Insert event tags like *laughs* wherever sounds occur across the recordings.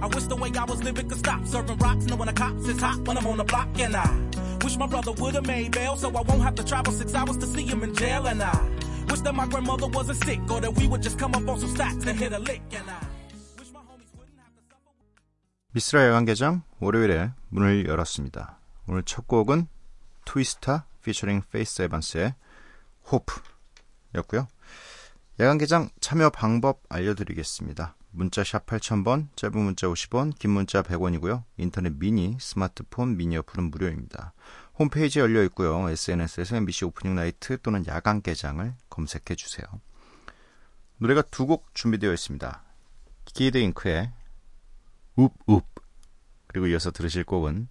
I wish the way I was living could stop. Serving rocks, knowing the cops is hot when I'm on the block. And I wish my brother would've made bail so I won't have to travel six hours to see him in jail. And I wish that my grandmother wasn't sick or that we would just come up on some stacks and hit a lick. And I. 미스라 야간 개장 월요일에 문을 열었습니다. 오늘 첫 곡은 트위스타 피처링 페이스 에반스의 호프였고요. 야간 개장 참여 방법 알려드리겠습니다. 문자 샵 8000번, 짧은 문자 50원, 긴 문자 100원이고요. 인터넷 미니, 스마트폰 미니 어플은 무료입니다. 홈페이지 열려 있고요. SNS에서 MBC Opening Night 또는 야간 개장을 검색해 주세요. 노래가 두 곡 준비되어 있습니다. 키드 잉크의 Woop Woop 그리고 이어서 들으실 곡은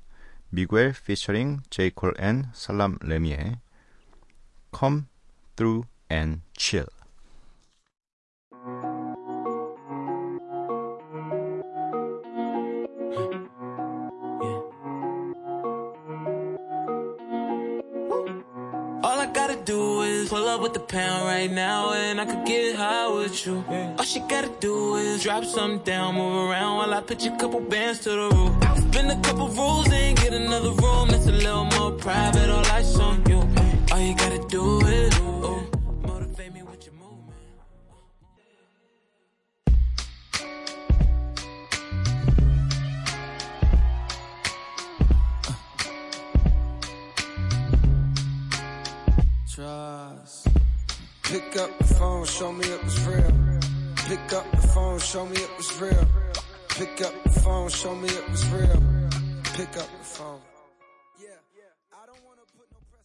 미구엘 피처링 제이콜 and 살람 레미의 Come Through and Chill right now, and I could get high with you. All she gotta do is drop something down, move around while I pitch a couple bands to the roof. Spin a couple rules and get another room that's a little more private. All eyes on you. All you gotta do is ooh, Pick up the phone, show me it was real. Pick up the phone, show me it was real. Pick up the phone, show me it was real. Pick up the phone. Yeah, I don't wanna put no press.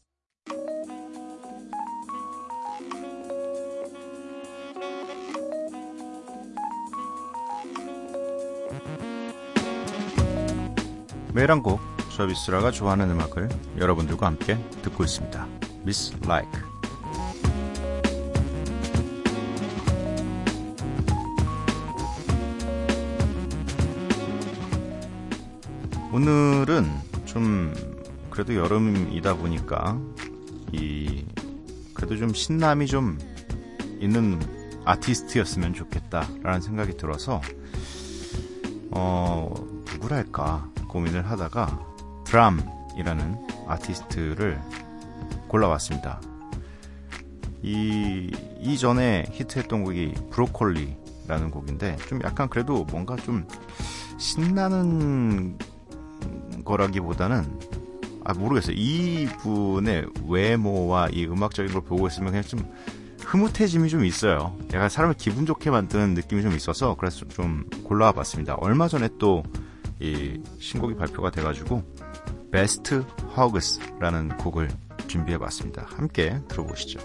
매일 한 곡, 저 미스라가 좋아하는 음악을 여러분들과 함께 듣고 있습니다. Miss Like 오늘은 좀 그래도 여름이다 보니까 이 그래도 좀 신남이 좀 있는 아티스트였으면 좋겠다라는 생각이 들어서 어 누구랄까 고민을 하다가 드람이라는 아티스트를 골라왔습니다. 이 이전에 히트했던 곡이 브로콜리라는 곡인데 좀 약간 그래도 뭔가 좀 신나는 거라기보다는 아 모르겠어요. 이 분의 외모와 이 음악적인 걸 보고 있으면 그냥 좀 흐뭇해짐이 좀 있어요. 약간 사람을 기분 좋게 만드는 느낌이 좀 있어서 그래서 좀 골라와 봤습니다. 얼마 전에 또 이 신곡이 발표가 돼가지고 베스트 허그스라는 곡을 준비해 봤습니다. 함께 들어보시죠.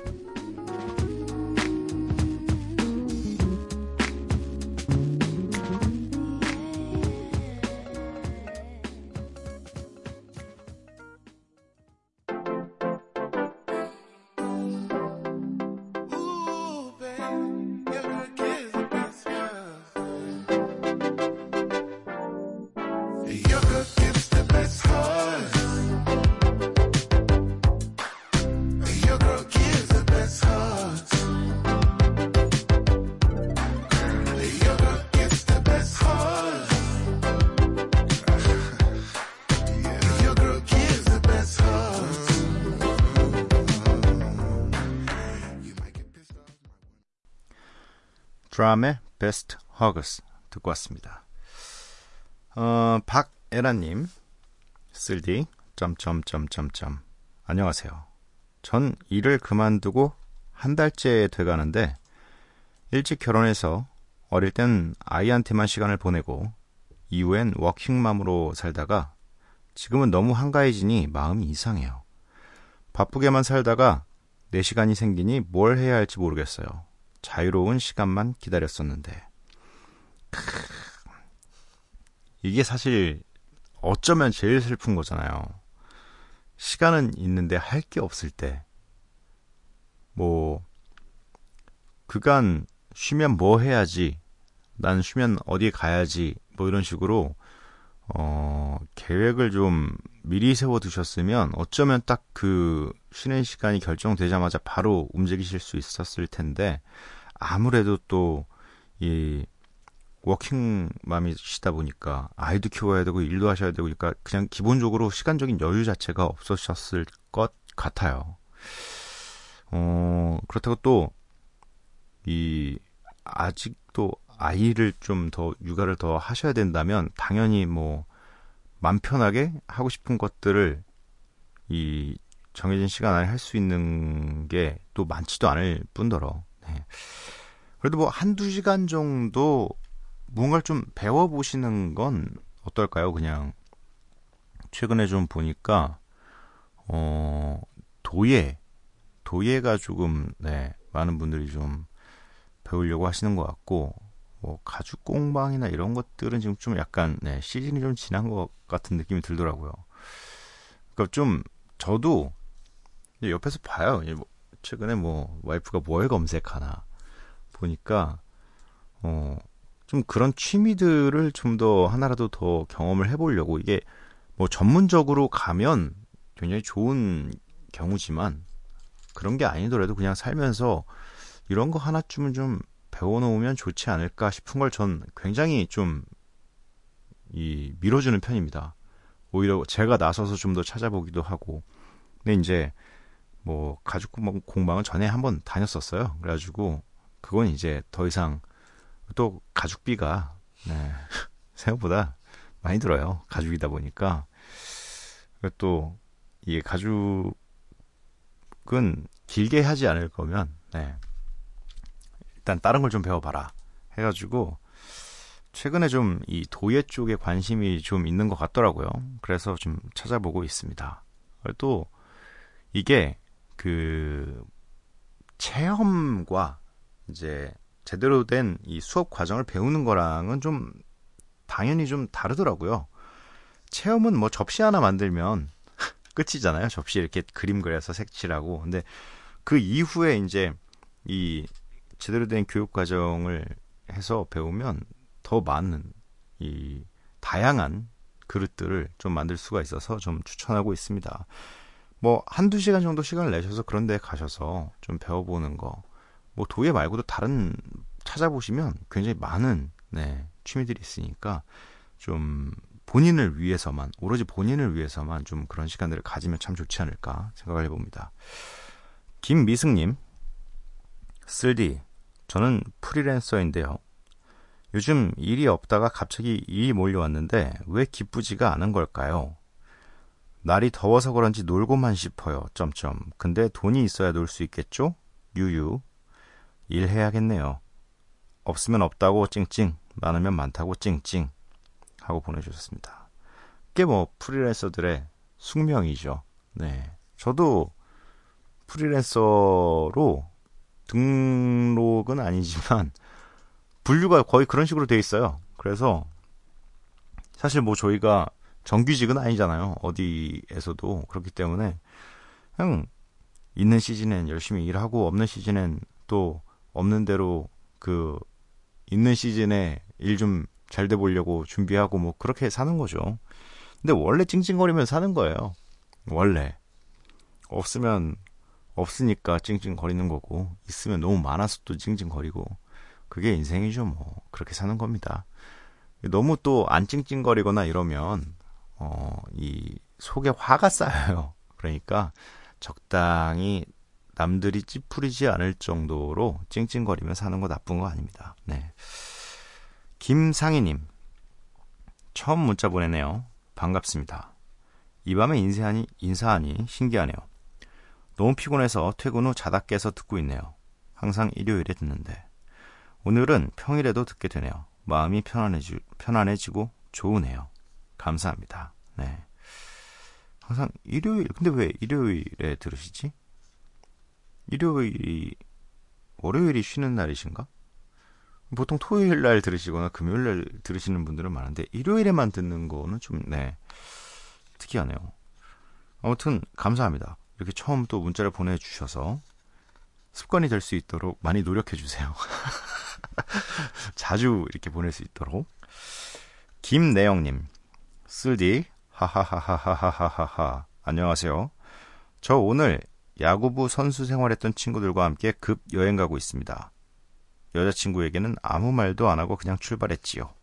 드럼의 베스트 허그스 듣고 왔습니다. 어, 박에라님 쓸디 점점점점점 안녕하세요. 전 일을 그만두고 한 달째 돼가는데 일찍 결혼해서 어릴 땐 아이한테만 시간을 보내고 이후엔 워킹맘으로 살다가 지금은 너무 한가해지니 마음이 이상해요. 바쁘게만 살다가 내 시간이 생기니 뭘 해야 할지 모르겠어요. 자유로운 시간만 기다렸었는데. 크, 이게 사실 어쩌면 제일 슬픈 거잖아요. 시간은 있는데 할 게 없을 때, 뭐, 그간 쉬면 뭐 해야지, 난 쉬면 어디 가야지, 뭐 이런 식으로, 어, 계획을 좀 미리 세워 두셨으면 어쩌면 딱 그 쉬는 시간이 결정되자마자 바로 움직이실 수 있었을 텐데, 아무래도 또, 이, 워킹맘이시다 보니까 아이도 키워야 되고 일도 하셔야 되고 그러니까 그냥 기본적으로 시간적인 여유 자체가 없으셨을 것 같아요. 어, 그렇다고 또, 이, 아직도 아이를 좀 더 육아를 더 하셔야 된다면 당연히 뭐, 맘 편하게 하고 싶은 것들을 이 정해진 시간 안에 할 수 있는 게 또 많지도 않을 뿐더러, 네. 그래도 뭐 한두 시간 정도 뭔가를 좀 배워보시는 건 어떨까요? 그냥 최근에 좀 보니까 어 도예 도예가 조금 네 많은 분들이 좀 배우려고 하시는 것 같고 뭐 가죽 공방이나 이런 것들은 지금 좀 약간 네 시즌이 좀 지난 것 같은 느낌이 들더라고요. 그러니까 좀 저도 옆에서 봐요. 뭐 최근에 뭐 와이프가 뭘 검색하나 보니까 어 좀 그런 취미들을 좀 더 하나라도 더 경험을 해보려고 이게 뭐 전문적으로 가면 굉장히 좋은 경우지만 그런 게 아니더라도 그냥 살면서 이런 거 하나쯤은 좀 배워놓으면 좋지 않을까 싶은 걸 전 굉장히 좀 이 밀어주는 편입니다. 오히려 제가 나서서 좀 더 찾아보기도 하고. 근데 이제 뭐 가죽 공방은 전에 한번 다녔었어요. 그래가지고 그건 이제 더 이상 또 가죽비가 네, *laughs* 생각보다 많이 들어요. 가죽이다 보니까 또 이게 가죽은 길게 하지 않을 거면 네, 일단 다른 걸 좀 배워봐라 해가지고 최근에 좀 이 도예 쪽에 관심이 좀 있는 것 같더라고요. 그래서 좀 찾아보고 있습니다. 또 이게 그 체험과 이제 제대로 된 이 수업 과정을 배우는 거랑은 좀 당연히 좀 다르더라고요. 체험은 뭐 접시 하나 만들면 *laughs* 끝이잖아요. 접시 이렇게 그림 그려서 색칠하고. 근데 그 이후에 이제 이 제대로 된 교육 과정을 해서 배우면 더 많은 이 다양한 그릇들을 좀 만들 수가 있어서 좀 추천하고 있습니다. 뭐 한두 시간 정도 시간을 내셔서 그런 데 가셔서 좀 배워보는 거. 뭐 도예 말고도 다른 찾아보시면 굉장히 많은 네, 취미들이 있으니까 좀 본인을 위해서만 오로지 본인을 위해서만 좀 그런 시간들을 가지면 참 좋지 않을까 생각을 해봅니다. 김미승님, 쓸디, 저는 프리랜서인데요. 요즘 일이 없다가 갑자기 일이 몰려왔는데 왜 기쁘지가 않은 걸까요? 날이 더워서 그런지 놀고만 싶어요. 점점. 근데 돈이 있어야 놀 수 있겠죠? 유유. 일해야겠네요. 없으면 없다고 찡찡, 많으면 많다고 찡찡 하고 보내주셨습니다. 꽤뭐 프리랜서들의 숙명이죠. 네. 저도 프리랜서로 등록은 아니지만 *laughs* 분류가 거의 그런 식으로 돼 있어요. 그래서 사실 뭐 저희가 정규직은 아니잖아요. 어디에서도 그렇기 때문에 그냥 있는 시즌엔 열심히 일하고 없는 시즌엔 또 없는 대로 그 있는 시즌에 일 좀 잘 돼 보려고 준비하고 뭐 그렇게 사는 거죠. 근데 원래 찡찡거리면 사는 거예요. 원래 없으면 없으니까 찡찡거리는 거고 있으면 너무 많아서 또 찡찡거리고 그게 인생이죠 뭐 그렇게 사는 겁니다. 너무 또 안 찡찡거리거나 이러면 어 이 속에 화가 쌓여요. *laughs* 그러니까 적당히 남들이 찌푸리지 않을 정도로 찡찡거리며 사는 거 나쁜 거 아닙니다. 네. 김상희님, 처음 문자 보내네요. 반갑습니다. 이 밤에 인사하니, 인사하니 신기하네요. 너무 피곤해서 퇴근 후 자다 깨서 듣고 있네요. 항상 일요일에 듣는데. 오늘은 평일에도 듣게 되네요. 마음이 편안해지, 편안해지고 좋으네요. 감사합니다. 네. 항상 일요일, 근데 왜 일요일에 들으시지? 일요일이 월요일이 쉬는 날이신가? 보통 토요일 날 들으시거나 금요일 날 들으시는 분들은 많은데 일요일에만 듣는 거는 좀 네. 특이하네요. 아무튼 감사합니다. 이렇게 처음 또 문자를 보내 주셔서 습관이 될 수 있도록 많이 노력해 주세요. *laughs* 자주 이렇게 보낼 수 있도록. 김내영님, 쓸디, 하하하하하하하하. 안녕하세요. 저 오늘 야구부 선수 생활했던 친구들과 함께 급 여행 가고 있습니다. 여자친구에게는 아무 말도 안 하고 그냥 출발했지요.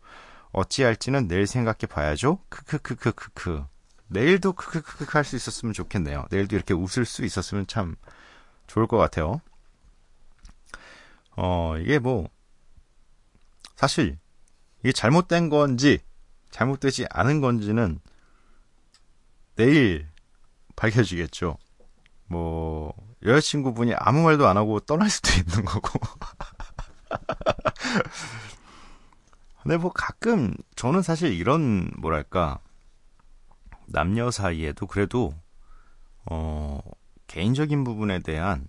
어찌할지는 내일 생각해 봐야죠. 크크크크크크. 내일도 크크크크 할 수 있었으면 좋겠네요. 내일도 이렇게 웃을 수 있었으면 참 좋을 것 같아요. 어, 이게 뭐, 사실, 이게 잘못된 건지, 잘못되지 않은 건지는 내일 밝혀지겠죠. 뭐, 여자친구분이 아무 말도 안 하고 떠날 수도 *laughs* 있는 거고. 근데 뭐 가끔, 저는 사실 이런, 뭐랄까, 남녀 사이에도 그래도, 어, 개인적인 부분에 대한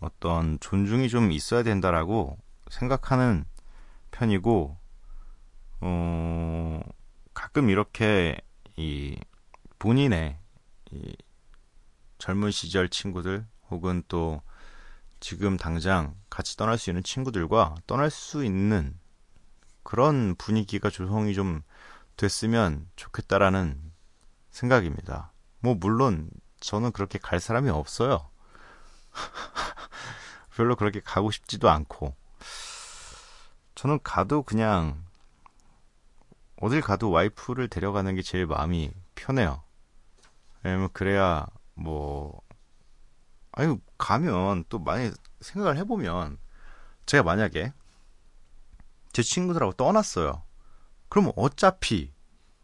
어떤 존중이 좀 있어야 된다라고 생각하는 편이고, 어, 가끔 이렇게 이 본인의 이 젊은 시절 친구들 혹은 또 지금 당장 같이 떠날 수 있는 친구들과 떠날 수 있는 그런 분위기가 조성이 좀 됐으면 좋겠다라는 생각입니다. 뭐 물론 저는 그렇게 갈 사람이 없어요. *laughs* 별로 그렇게 가고 싶지도 않고 저는 가도 그냥 어딜 가도 와이프를 데려가는 게 제일 마음이 편해요. 왜냐면 그래야 뭐 아유 가면 또 많이 생각을 해보면 제가 만약에 제 친구들하고 떠났어요. 그럼 어차피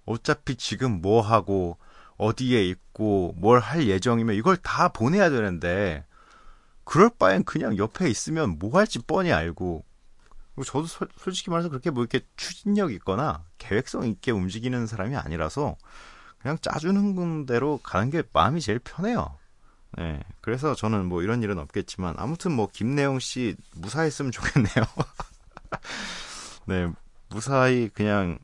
어차피 지금 뭐 하고 어디에 있고 뭘 할 예정이면 이걸 다 보내야 되는데 그럴 바엔 그냥 옆에 있으면 뭐 할지 뻔히 알고 저도 소, 솔직히 말해서 그렇게 뭐 이렇게 추진력 있거나 계획성 있게 움직이는 사람이 아니라서 그냥 짜주는 대로 가는 게 마음이 제일 편해요. 네. 그래서 저는 뭐 이런 일은 없겠지만 아무튼 뭐 김내영 씨 무사했으면 좋겠네요. *laughs* 네. 무사히 그냥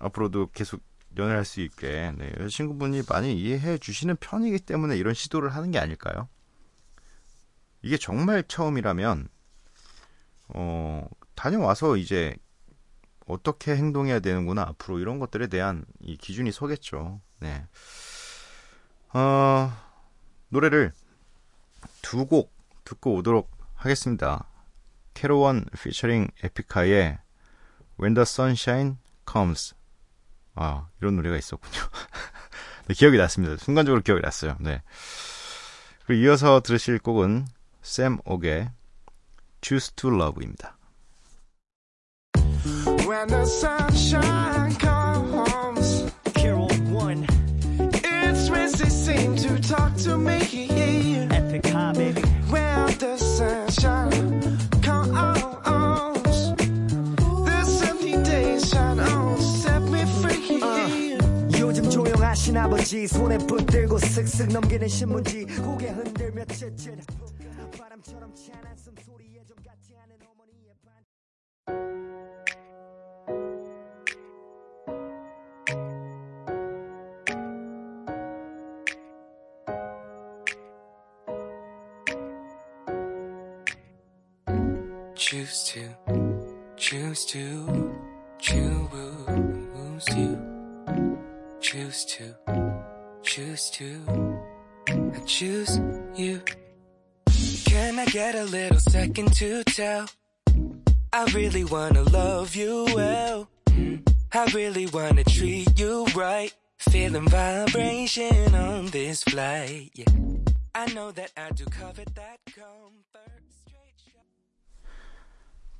앞으로도 계속 연애할 수 있게 네, 여자친구분이 많이 이해해 주시는 편이기 때문에 이런 시도를 하는 게 아닐까요? 이게 정말 처음이라면 어, 다녀와서 이제 어떻게 행동해야 되는구나 앞으로 이런 것들에 대한 이 기준이 서겠죠. 네. 어, 노래를 두 곡 듣고 오도록 하겠습니다. 캐로원 피처링 에피카의 When the Sunshine Comes. 아, 이런 노래가 있었군요. *laughs* 네, 기억이 났습니다. 순간적으로 기억이 났어요. 네. 그리고 이어서 들으실 곡은 샘 옥의 Choose to Love입니다. 아버지 손에 붙들고 슥슥 넘기는 신문지 고개 흔들며 쯧쯧 바람처럼 찬한 숨소리에 좀 같지 않은 어머니의 반 Choose to, choose to, choose you. Choose to, choose to, I choose you. Can I get a little second to tell? I really wanna love you well. I really wanna treat you right. Feeling vibration on this flight. Yeah. I know that I do cover that comfort. Straight shot.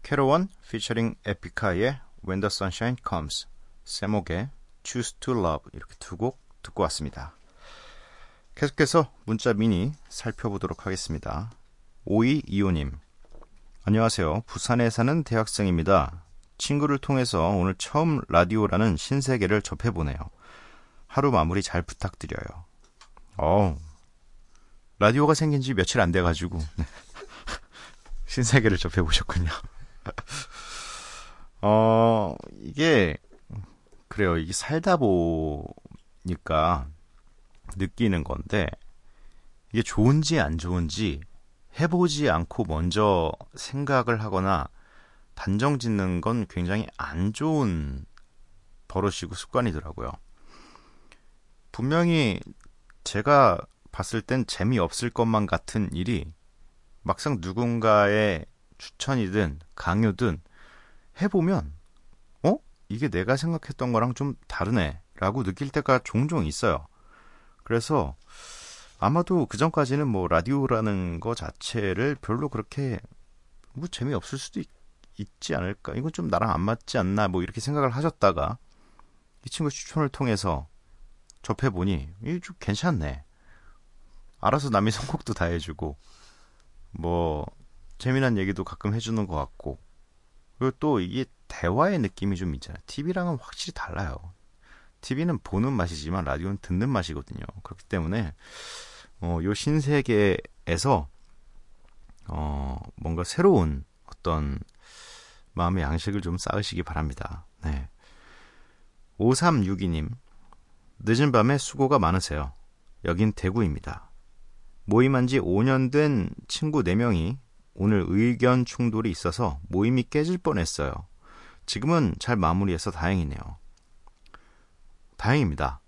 캐로원 피처링 에피카의 When the Sunshine Comes, 세목의 Choose to Love 이렇게 두 곡 듣고 왔습니다. 계속해서 문자 미니 살펴보도록 하겠습니다. 5225님 안녕하세요. 부산에 사는 대학생입니다. 친구를 통해서 오늘 처음 라디오라는 신세계를 접해보네요. 하루 마무리 잘 부탁드려요. 어 라디오가 생긴 지 며칠 안 돼가지고 *laughs* 신세계를 접해보셨군요. *laughs* 어, 이게, 그래요. 이게 살다 보 니까 느끼는 건데, 이게 좋은지 안 좋은지 해보지 않고 먼저 생각을 하거나 단정 짓는 건 굉장히 안 좋은 버릇이고 습관이더라고요. 분명히 제가 봤을 땐 재미없을 것만 같은 일이 막상 누군가의 추천이든 강요든 해보면 어? 이게 내가 생각했던 거랑 좀 다르네 라고 느낄 때가 종종 있어요. 그래서 아마도 그 전까지는 뭐 라디오라는 거 자체를 별로 그렇게 뭐 재미없을 수도 있, 있지 않을까. 이건 좀 나랑 안 맞지 않나 뭐 이렇게 생각을 하셨다가 이 친구 추천을 통해서 접해보니 이게 좀 괜찮네. 알아서 남의 *laughs* 선곡도 다 해주고 뭐 재미난 얘기도 가끔 해주는 것 같고 그리고 또 이게 대화의 느낌이 좀 있잖아요. TV랑은 확실히 달라요. TV는 보는 맛이지만 라디오는 듣는 맛이거든요. 그렇기 때문에 어, 요 신세계에서 어, 뭔가 새로운 어떤 마음의 양식을 좀 쌓으시기 바랍니다. 네. 5362님, 늦은 밤에 수고가 많으세요. 여긴 대구입니다. 모임한 지 5년 된 친구 4명이 오늘 의견 충돌이 있어서 모임이 깨질 뻔했어요. 지금은 잘 마무리해서 다행이네요. 다행입니다.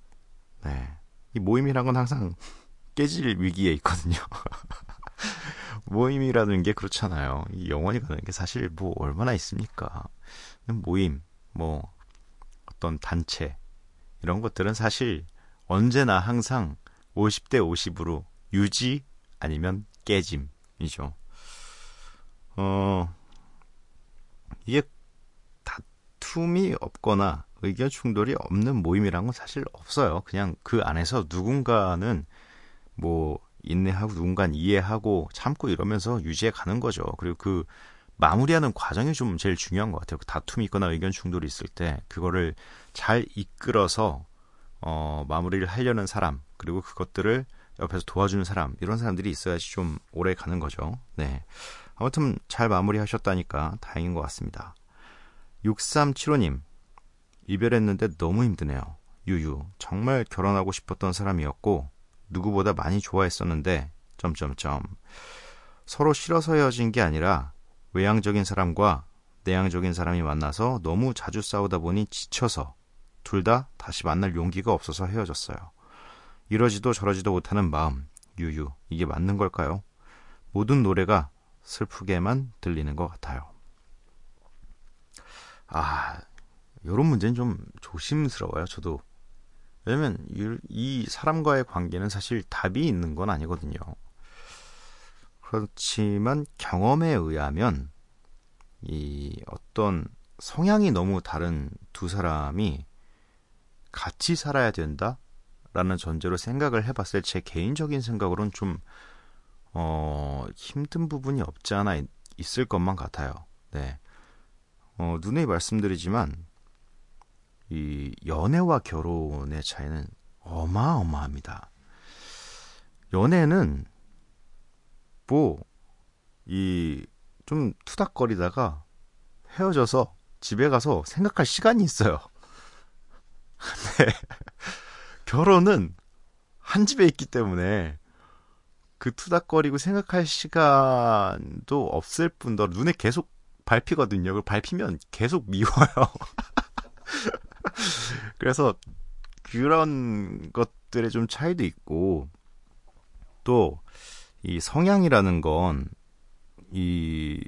네. 이 모임이란 건 항상 *laughs* 깨질 위기에 있거든요. *laughs* 모임이라는 게 그렇잖아요. 이 영원히 가는 게 사실 뭐 얼마나 있습니까? 모임, 뭐 어떤 단체 이런 것들은 사실 언제나 항상 50대 50으로 유지 아니면 깨짐이죠. 어, 이게 다툼이 없거나 의견 충돌이 없는 모임이란 건 사실 없어요. 그냥 그 안에서 누군가는 뭐 인내하고 누군가는 이해하고 참고 이러면서 유지해 가는 거죠. 그리고 그 마무리하는 과정이 좀 제일 중요한 것 같아요. 그 다툼이 있거나 의견 충돌이 있을 때 그거를 잘 이끌어서 어, 마무리를 하려는 사람 그리고 그것들을 옆에서 도와주는 사람 이런 사람들이 있어야지 좀 오래 가는 거죠. 네. 아무튼 잘 마무리하셨다니까 다행인 것 같습니다. 6375님 이별했는데 너무 힘드네요. 유유 정말 결혼하고 싶었던 사람이었고 누구보다 많이 좋아했었는데 점점점 서로 싫어서 헤어진 게 아니라 외향적인 사람과 내향적인 사람이 만나서 너무 자주 싸우다 보니 지쳐서 둘 다 다시 만날 용기가 없어서 헤어졌어요. 이러지도 저러지도 못하는 마음, 유유, 이게 맞는 걸까요? 모든 노래가 슬프게만 들리는 것 같아요. 아, 요런 문제는 좀 조심스러워요, 저도. 왜냐면 이, 이 사람과의 관계는 사실 답이 있는 건 아니거든요. 그렇지만 경험에 의하면 이 어떤 성향이 너무 다른 두 사람이 같이 살아야 된다라는 전제로 생각을 해봤을 제 개인적인 생각으로는 좀 어, 힘든 부분이 없지 않아 있, 을 것만 같아요. 네. 어, 눈에 말씀드리지만 이 연애와 결혼의 차이는 어마어마합니다. 연애는 뭐 이 좀 투닥거리다가 헤어져서 집에 가서 생각할 시간이 있어요. *laughs* 네. 결혼은 한 집에 있기 때문에 그 투닥거리고 생각할 시간도 없을 뿐더러 눈에 계속 밟히거든요. 그걸 밟히면 계속 미워요. *laughs* 그래서 그런 것들의 좀 차이도 있고 또 이 성향이라는 건 이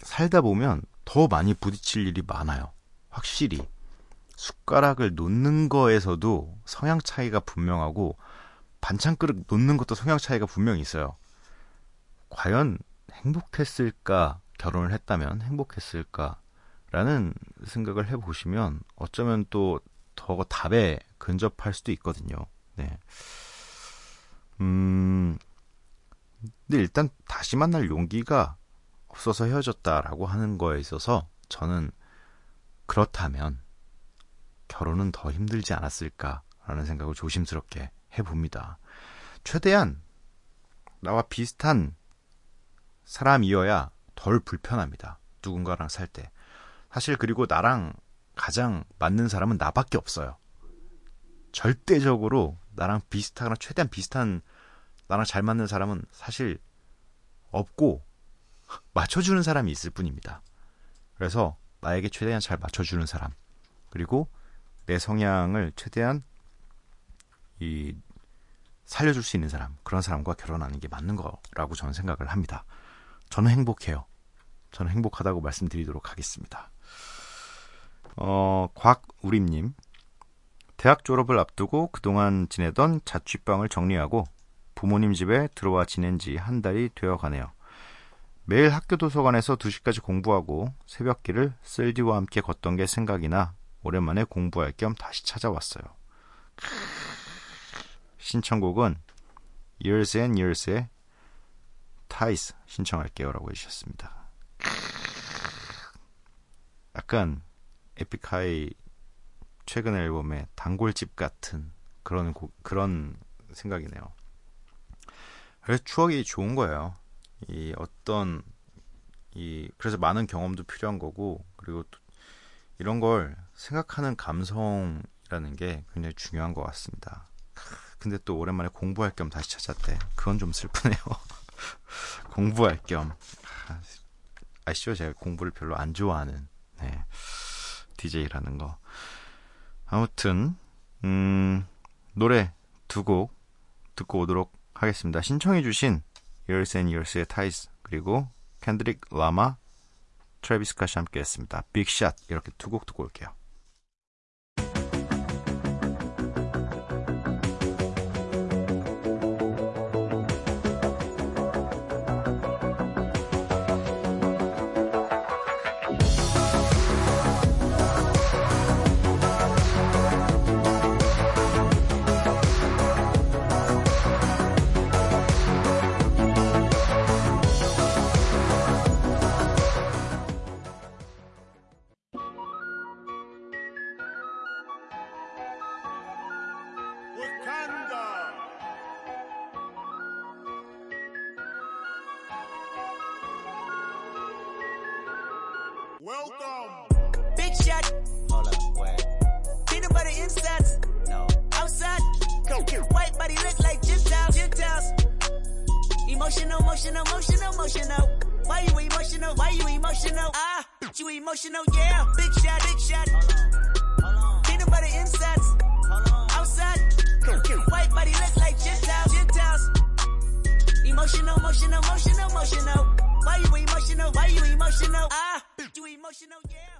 살다 보면 더 많이 부딪힐 일이 많아요. 확실히 숟가락을 놓는 거에서도 성향 차이가 분명하고 반찬 그릇 놓는 것도 성향 차이가 분명히 있어요. 과연 행복했을까? 결혼을 했다면 행복했을까? 라는 생각을 해보시면 어쩌면 또 더 답에 근접할 수도 있거든요. 네. 음, 근데 일단 다시 만날 용기가 없어서 헤어졌다라고 하는 거에 있어서 저는 그렇다면 결혼은 더 힘들지 않았을까라는 생각을 조심스럽게 해봅니다. 최대한 나와 비슷한 사람이어야 덜 불편합니다. 누군가랑 살 때. 사실 그리고 나랑 가장 맞는 사람은 나밖에 없어요. 절대적으로 나랑 비슷하거나 최대한 비슷한 나랑 잘 맞는 사람은 사실 없고 맞춰주는 사람이 있을 뿐입니다. 그래서 나에게 최대한 잘 맞춰주는 사람 그리고 내 성향을 최대한 이 살려줄 수 있는 사람 그런 사람과 결혼하는 게 맞는 거라고 저는 생각을 합니다. 저는 행복해요. 저는 행복하다고 말씀드리도록 하겠습니다. 어, 곽우림님 대학 졸업을 앞두고 그동안 지내던 자취방을 정리하고 부모님 집에 들어와 지낸 지 한 달이 되어 가네요. 매일 학교 도서관에서 2시까지 공부하고 새벽길을 쓸디와 함께 걷던 게 생각이 나 오랜만에 공부할 겸 다시 찾아왔어요. 신청곡은 Years and Years의 Ties 신청할게요 라고 해주셨습니다. 약간 에픽하이 최근 앨범의 단골집 같은 그런 곡, 그런 생각이네요. 그래서 추억이 좋은 거예요. 이 어떤 이 그래서 많은 경험도 필요한 거고 그리고 또 이런 걸 생각하는 감성이라는 게 굉장히 중요한 것 같습니다. 근데 또 오랜만에 공부할 겸 다시 찾았대. 그건 좀 슬프네요. *laughs* 공부할 겸. 아, 아시죠? 제가 공부를 별로 안 좋아하는 네. DJ라는 거. 아무튼 음, 노래 두 곡 듣고 오도록 하겠습니다. 신청해 주신 Years and Years의 Ties 그리고 캔드릭 라마, 트래비스 카시 함께 했습니다. 빅샷 이렇게 두 곡 듣고 올게요. Why you emotional? Ah, you emotional, yeah.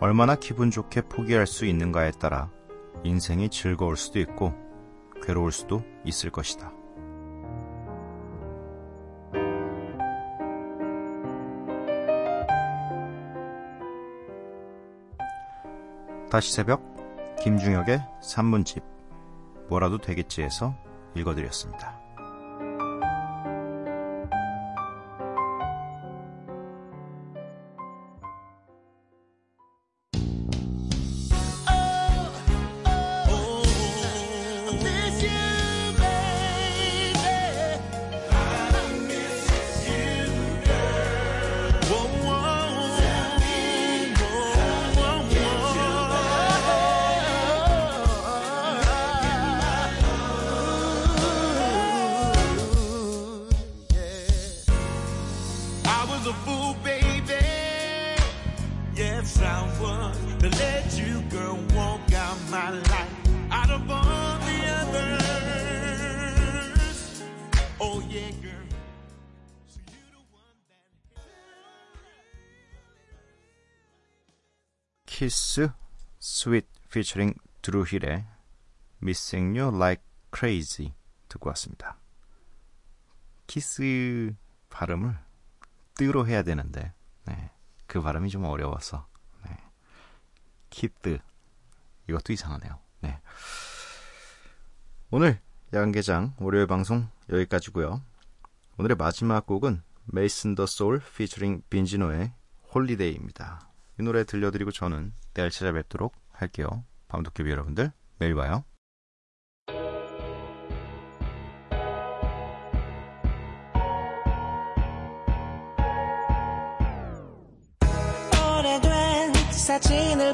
얼마나 기분 좋게 포기할 수 있는가에 따라 인생이 즐거울 수도 있고 괴로울 수도 있을 것이다. 다시 새벽 김중혁의 산문집 뭐라도 되겠지에서 읽어드렸습니다. 키스 스윗 피처링 드루힐의 Missing You Like Crazy 듣고 왔습니다. 키스 발음을 뜨로 해야 되는데 네, 그 발음이 좀 어려워서 네. 키뜨 이것도 이상하네요. 네. 오늘 야간개장 월요일 방송 여기까지고요. 오늘의 마지막 곡은 메이슨 더 소울 피처링 빈지노의 Holiday입니다. 이 노래 들려드리고 저는 내일 찾아뵙도록 할게요. 밤도깨비 여러분들 매일 봐요. 사진을